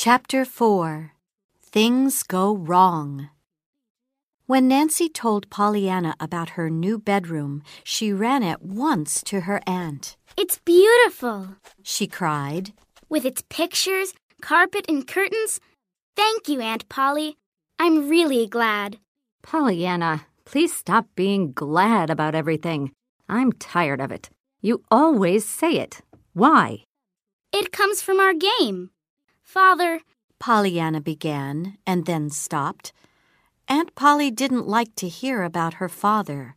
Chapter 4 Things Go Wrong. When Nancy told Pollyanna about her new bedroom, she ran at once to her aunt. It's beautiful, She cried. with its pictures, carpet, and curtains. Thank you, Aunt Polly. I'm really glad. Pollyanna, please stop being glad about everything. I'm tired of it. You always say it. Why? It comes from our game. Father, Pollyanna began and then stopped. Aunt Polly didn't like to hear about her father,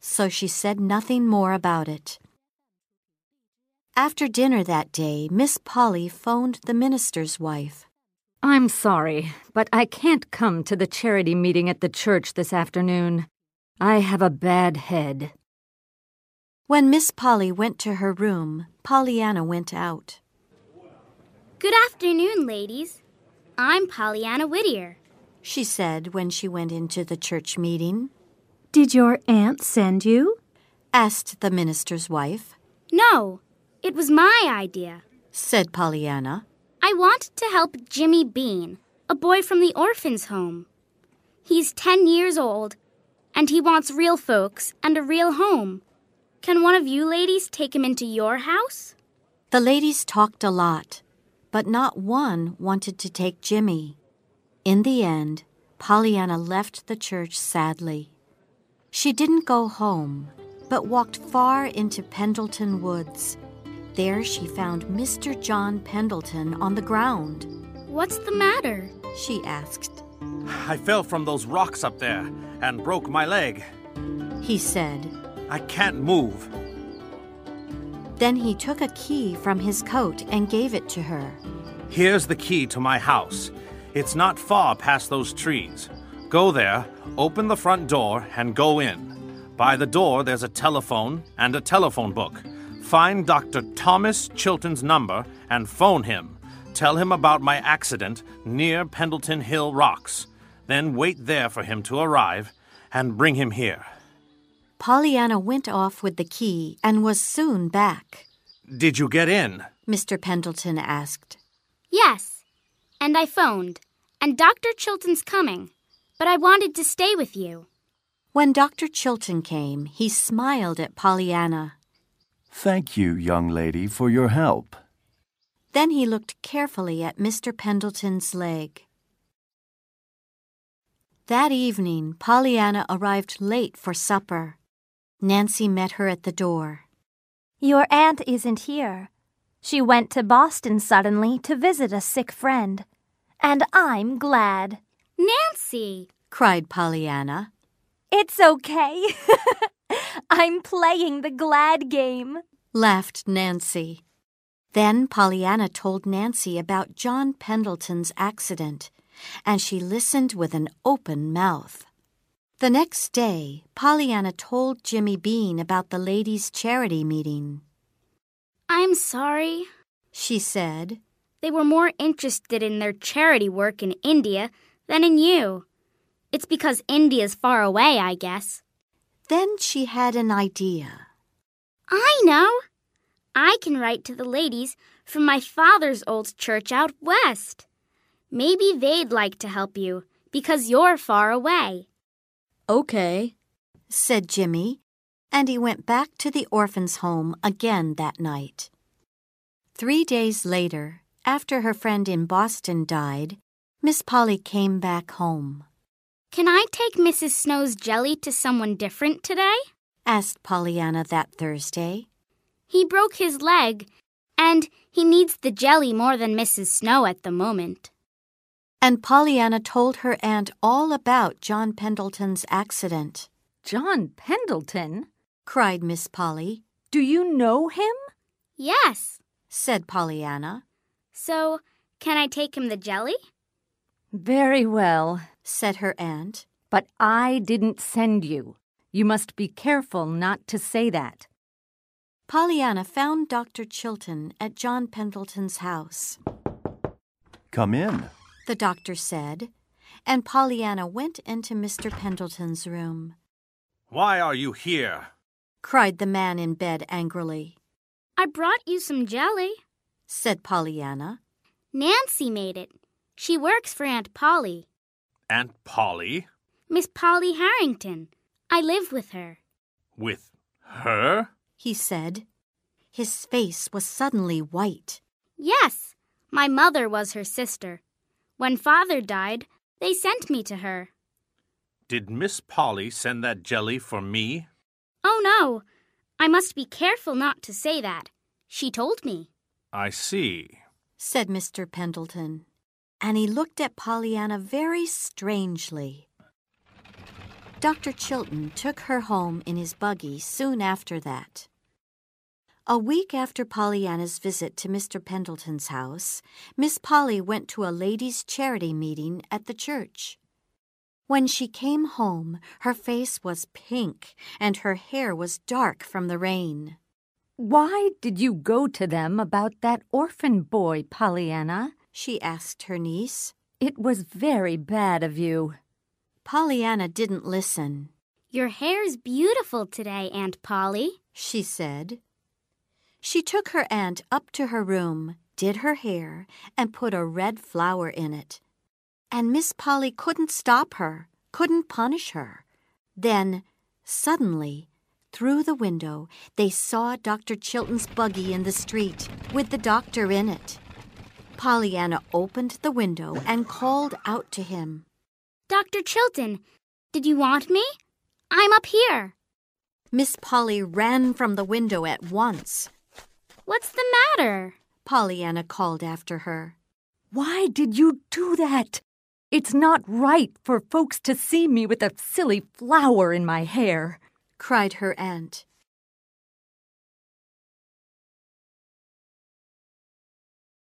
so she said nothing more about it. After dinner that day, Miss Polly phoned the minister's wife. I'm sorry, but I can't come to the charity meeting at the church this afternoon. I have a bad head. When Miss Polly went to her room, Pollyanna went out. Good afternoon, ladies. I'm Pollyanna Whittier. She said when she went into the church meeting, Did your aunt send you? asked the minister's wife, No, it was my idea. said Pollyanna. I want to help Jimmy Bean, a boy from the orphan's home. He's 10 years old, and he wants real folks and a real home. Can one of you ladies take him into your house? The ladies talked a lot, but not one wanted to take Jimmy. In the end, Pollyanna left the church sadly. She didn't go home, but walked far into Pendleton Woods. There she found Mr. John Pendleton on the ground. What's the matter? She asked. I fell from those rocks up there and broke my leg. He said. I can't move. Then he took a key from his coat and gave it to her. Here's the key to my house. It's not far past those trees. Go there, open the front door, and go in. By the door, there's a telephone and a telephone book. Find Dr. Thomas Chilton's number and phone him. Tell him about my accident near Pendleton Hill Rocks. Then wait there for him to arrive and bring him here. Pollyanna went off with the key and was soon back. Did you get in? Mr. Pendleton asked. Yes. And I phoned, and Dr. Chilton's coming. But I wanted to stay with you. When Dr. Chilton came, he smiled at Pollyanna. Thank you, young lady, for your help. Then he looked carefully at Mr. Pendleton's leg. That evening, Pollyanna arrived late for supper. Nancy met her at the door. Your aunt isn't here. She went to Boston suddenly to visit a sick friend. And I'm glad. Nancy! cried Pollyanna. It's okay. I'm playing the glad game. laughed Nancy. Then Pollyanna told Nancy about John Pendleton's accident, and she listened with an open mouth. The next day, Pollyanna told Jimmy Bean about the ladies' charity meeting. I'm sorry. She said, They were more interested in their charity work in India than in you. It's because India's far away, I guess. Then she had an idea. I know. I can write to the ladies from my father's old church out west. Maybe they'd like to help you because you're far away. Okay, said Jimmy, and he went back to the orphan's home again that night. Three days later, after her friend in Boston died, Miss Polly came back home. Can I take Mrs. Snow's jelly to someone different today? asked Pollyanna that Thursday. He broke his leg, and he needs the jelly more than Mrs. Snow at the moment. And Pollyanna told her aunt all about John Pendleton's accident. John Pendleton? Cried Miss Polly, Do you know him? Yes. said Pollyanna, So, can I take him the jelly? Very well. said her aunt. But I didn't send you. You must be careful not to say that. Pollyanna found Dr. Chilton at John Pendleton's house. Come in. The doctor said, and Pollyanna went into Mr. Pendleton's room. Why are you here? Cried the man in bed angrily, I brought you some jelly. said Pollyanna. Nancy made it. She works for Aunt Polly. Aunt Polly? Miss Polly Harrington. I live with her. With her? he said. His face was suddenly white. Yes, my mother was her sister. When father died, they sent me to her. Did Miss Polly send that jelly for me? Oh, no. I must be careful not to say that. She told me. I see, said Mr. Pendleton, and he looked at Pollyanna very strangely. Dr. Chilton took her home in his buggy soon after that. A week after Pollyanna's visit to Mr. Pendleton's house, Miss Polly went to a ladies' charity meeting at the church. When she came home, her face was pink and her hair was dark from the rain. Why did you go to them about that orphan boy, Pollyanna? she asked her niece. It was very bad of you. Pollyanna didn't listen. Your hair's beautiful today, Aunt Polly, she said. She took her aunt up to her room, did her hair, and put a red flower in it. And Miss Polly couldn't stop her, couldn't punish her. Then, suddenly, through the window, they saw Dr. Chilton's buggy in the street with the doctor in it. Pollyanna opened the window and called out to him. Dr. Chilton, did you want me? I'm up here. Miss Polly ran from the window at once. What's the matter? Pollyanna called after her. Why did you do that? It's not right for folks to see me with a silly flower in my hair, cried her aunt.